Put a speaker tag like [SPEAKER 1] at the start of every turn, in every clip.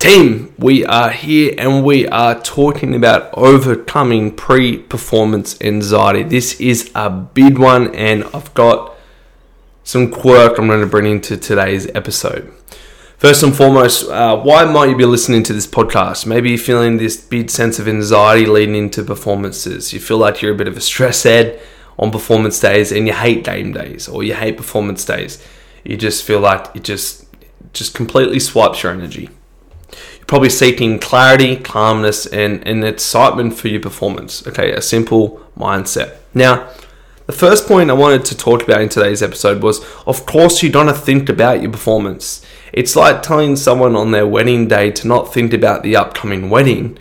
[SPEAKER 1] Team, we are here and we are talking about overcoming pre performance anxiety. This is a big one, and I've got some quirk I'm going to bring into today's episode. First and foremost, uh, why might you be listening to this podcast? Maybe you're feeling this big sense of anxiety leading into performances. You feel like you're a bit of a stress head on performance days and you hate game days or you hate performance days. You just feel like it just just completely swipes your energy probably seeking clarity, calmness, and, and excitement for your performance. Okay, a simple mindset. Now, the first point I wanted to talk about in today's episode was of course, you don't think about your performance. It's like telling someone on their wedding day to not think about the upcoming wedding.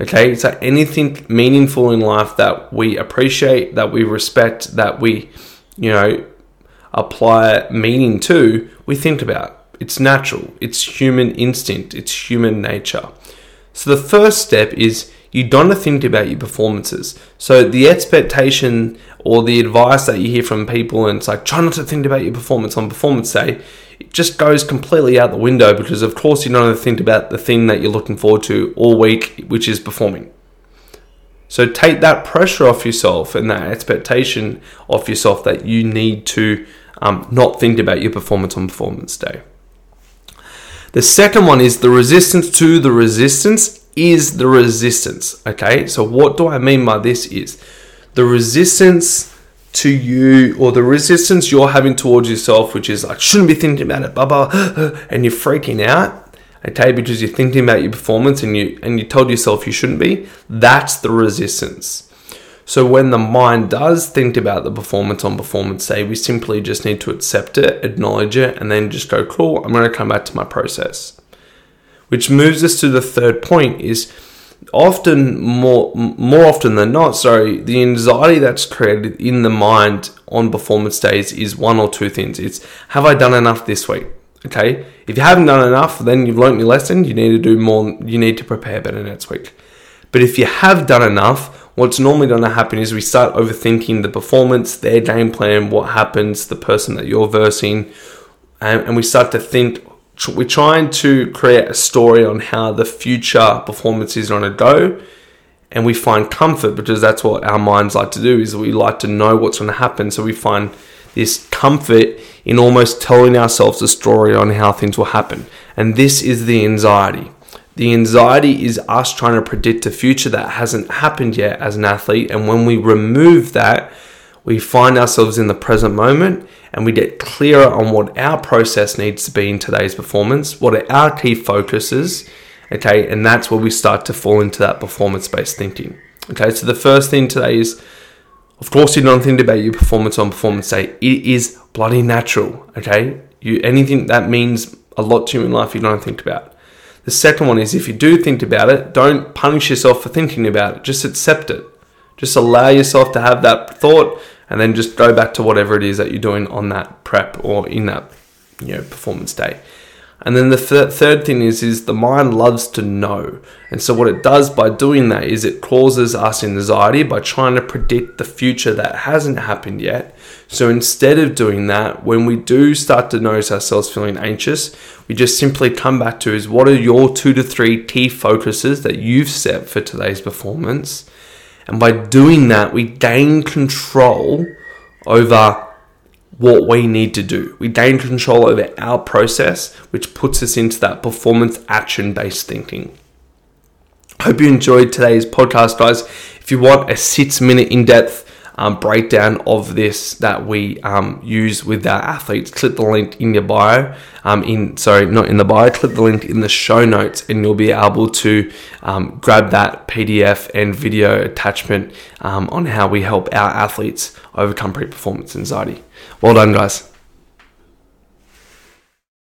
[SPEAKER 1] Okay, so anything meaningful in life that we appreciate, that we respect, that we, you know, apply meaning to, we think about. It's natural, it's human instinct, it's human nature. So the first step is you don't have think about your performances. So the expectation or the advice that you hear from people and it's like try not to think about your performance on performance day, it just goes completely out the window because of course you don't have to think about the thing that you're looking forward to all week, which is performing. So take that pressure off yourself and that expectation off yourself that you need to um, not think about your performance on performance day. The second one is the resistance to the resistance is the resistance. Okay, so what do I mean by this is the resistance to you or the resistance you're having towards yourself, which is like, shouldn't be thinking about it, blah, blah, and you're freaking out, okay, because you're thinking about your performance and you and you told yourself you shouldn't be, that's the resistance. So when the mind does think about the performance on performance day, we simply just need to accept it, acknowledge it, and then just go, cool, I'm going to come back to my process. Which moves us to the third point is often more more often than not, sorry, the anxiety that's created in the mind on performance days is one or two things. It's have I done enough this week? Okay. If you haven't done enough, then you've learned your lesson. You need to do more. You need to prepare better next week. But if you have done enough, what's normally going to happen is we start overthinking the performance, their game plan, what happens, the person that you're versing, and, and we start to think. We're trying to create a story on how the future performance is going to go, and we find comfort because that's what our minds like to do. Is we like to know what's going to happen, so we find this comfort in almost telling ourselves a story on how things will happen, and this is the anxiety. The anxiety is us trying to predict a future that hasn't happened yet as an athlete. And when we remove that, we find ourselves in the present moment and we get clearer on what our process needs to be in today's performance, what are our key focuses, okay, and that's where we start to fall into that performance based thinking. Okay, so the first thing today is of course you don't think about your performance on performance day. It is bloody natural, okay? You anything that means a lot to you in life you don't think about. The second one is if you do think about it, don't punish yourself for thinking about it. Just accept it. Just allow yourself to have that thought and then just go back to whatever it is that you're doing on that prep or in that you know performance day. And then the th- third thing is is the mind loves to know. And so what it does by doing that is it causes us anxiety by trying to predict the future that hasn't happened yet. So instead of doing that, when we do start to notice ourselves feeling anxious, we just simply come back to is what are your 2 to 3 key focuses that you've set for today's performance? And by doing that, we gain control over what we need to do. We gain control over our process, which puts us into that performance action based thinking. Hope you enjoyed today's podcast, guys. If you want a six minute in depth um, breakdown of this that we um, use with our athletes, click the link in your bio. Um, in sorry, not in the bio. Click the link in the show notes, and you'll be able to um, grab that PDF and video attachment um, on how we help our athletes overcome pre-performance anxiety. Well done, guys.